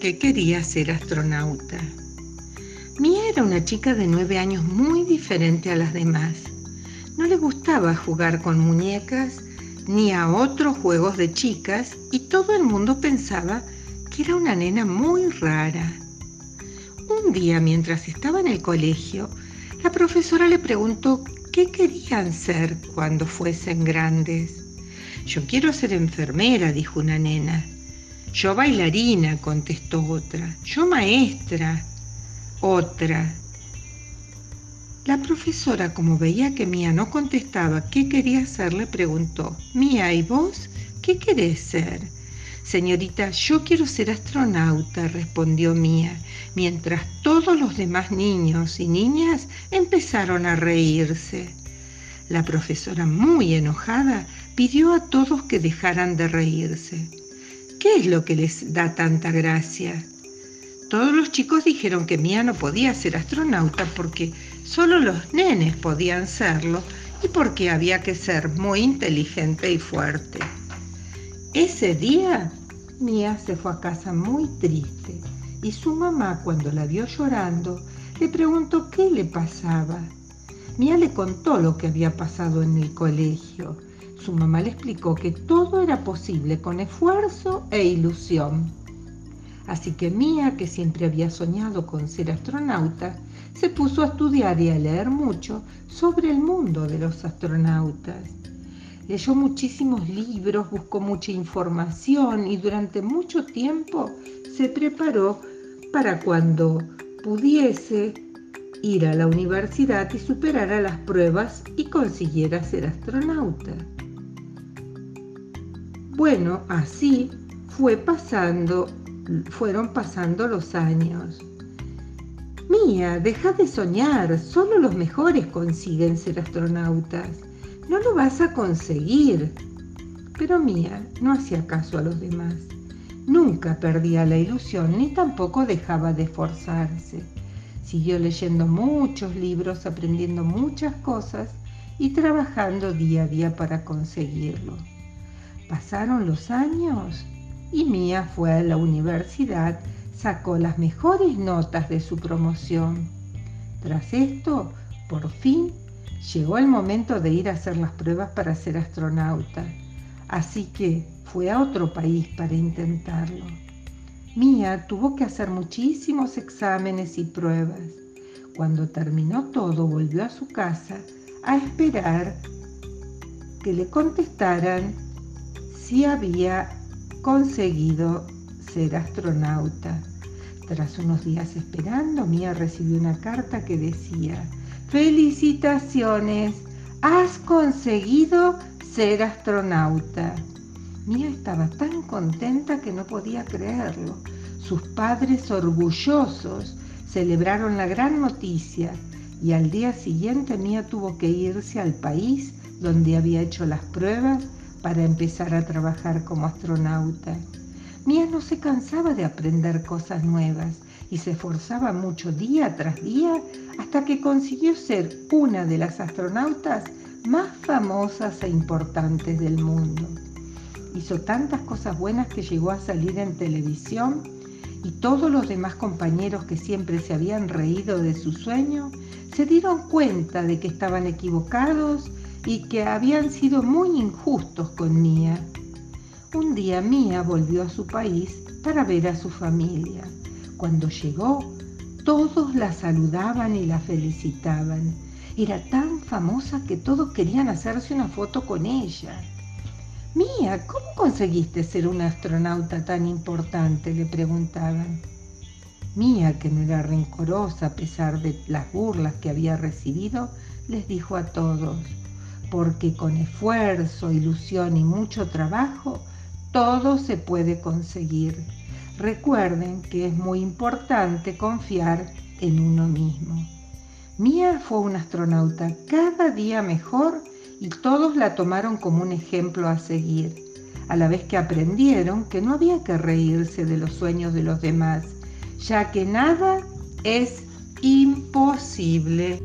que quería ser astronauta. Mía era una chica de nueve años muy diferente a las demás. No le gustaba jugar con muñecas ni a otros juegos de chicas y todo el mundo pensaba que era una nena muy rara. Un día, mientras estaba en el colegio, la profesora le preguntó qué querían ser cuando fuesen grandes. Yo quiero ser enfermera, dijo una nena. Yo bailarina, contestó otra. Yo maestra, otra. La profesora, como veía que Mía no contestaba qué quería ser, le preguntó, Mía, ¿y vos qué querés ser? Señorita, yo quiero ser astronauta, respondió Mía, mientras todos los demás niños y niñas empezaron a reírse. La profesora, muy enojada, pidió a todos que dejaran de reírse. ¿Qué es lo que les da tanta gracia? Todos los chicos dijeron que Mía no podía ser astronauta porque solo los nenes podían serlo y porque había que ser muy inteligente y fuerte. Ese día, Mía se fue a casa muy triste y su mamá cuando la vio llorando le preguntó qué le pasaba. Mía le contó lo que había pasado en el colegio su mamá le explicó que todo era posible con esfuerzo e ilusión. Así que Mía, que siempre había soñado con ser astronauta, se puso a estudiar y a leer mucho sobre el mundo de los astronautas. Leyó muchísimos libros, buscó mucha información y durante mucho tiempo se preparó para cuando pudiese ir a la universidad y superara las pruebas y consiguiera ser astronauta. Bueno, así fue pasando, fueron pasando los años. Mía, deja de soñar, solo los mejores consiguen ser astronautas. No lo vas a conseguir. Pero Mía no hacía caso a los demás. Nunca perdía la ilusión ni tampoco dejaba de esforzarse. Siguió leyendo muchos libros, aprendiendo muchas cosas y trabajando día a día para conseguirlo. Pasaron los años y Mía fue a la universidad, sacó las mejores notas de su promoción. Tras esto, por fin, llegó el momento de ir a hacer las pruebas para ser astronauta. Así que fue a otro país para intentarlo. Mía tuvo que hacer muchísimos exámenes y pruebas. Cuando terminó todo, volvió a su casa a esperar que le contestaran si había conseguido ser astronauta. Tras unos días esperando, Mía recibió una carta que decía, felicitaciones, has conseguido ser astronauta. Mía estaba tan contenta que no podía creerlo. Sus padres orgullosos celebraron la gran noticia y al día siguiente Mía tuvo que irse al país donde había hecho las pruebas para empezar a trabajar como astronauta. Mía no se cansaba de aprender cosas nuevas y se esforzaba mucho día tras día hasta que consiguió ser una de las astronautas más famosas e importantes del mundo. Hizo tantas cosas buenas que llegó a salir en televisión y todos los demás compañeros que siempre se habían reído de su sueño se dieron cuenta de que estaban equivocados y que habían sido muy injustos con Mía. Un día Mía volvió a su país para ver a su familia. Cuando llegó, todos la saludaban y la felicitaban. Era tan famosa que todos querían hacerse una foto con ella. Mía, ¿cómo conseguiste ser una astronauta tan importante? le preguntaban. Mía, que no era rencorosa a pesar de las burlas que había recibido, les dijo a todos, porque con esfuerzo, ilusión y mucho trabajo, todo se puede conseguir. Recuerden que es muy importante confiar en uno mismo. Mía fue una astronauta cada día mejor y todos la tomaron como un ejemplo a seguir, a la vez que aprendieron que no había que reírse de los sueños de los demás, ya que nada es imposible.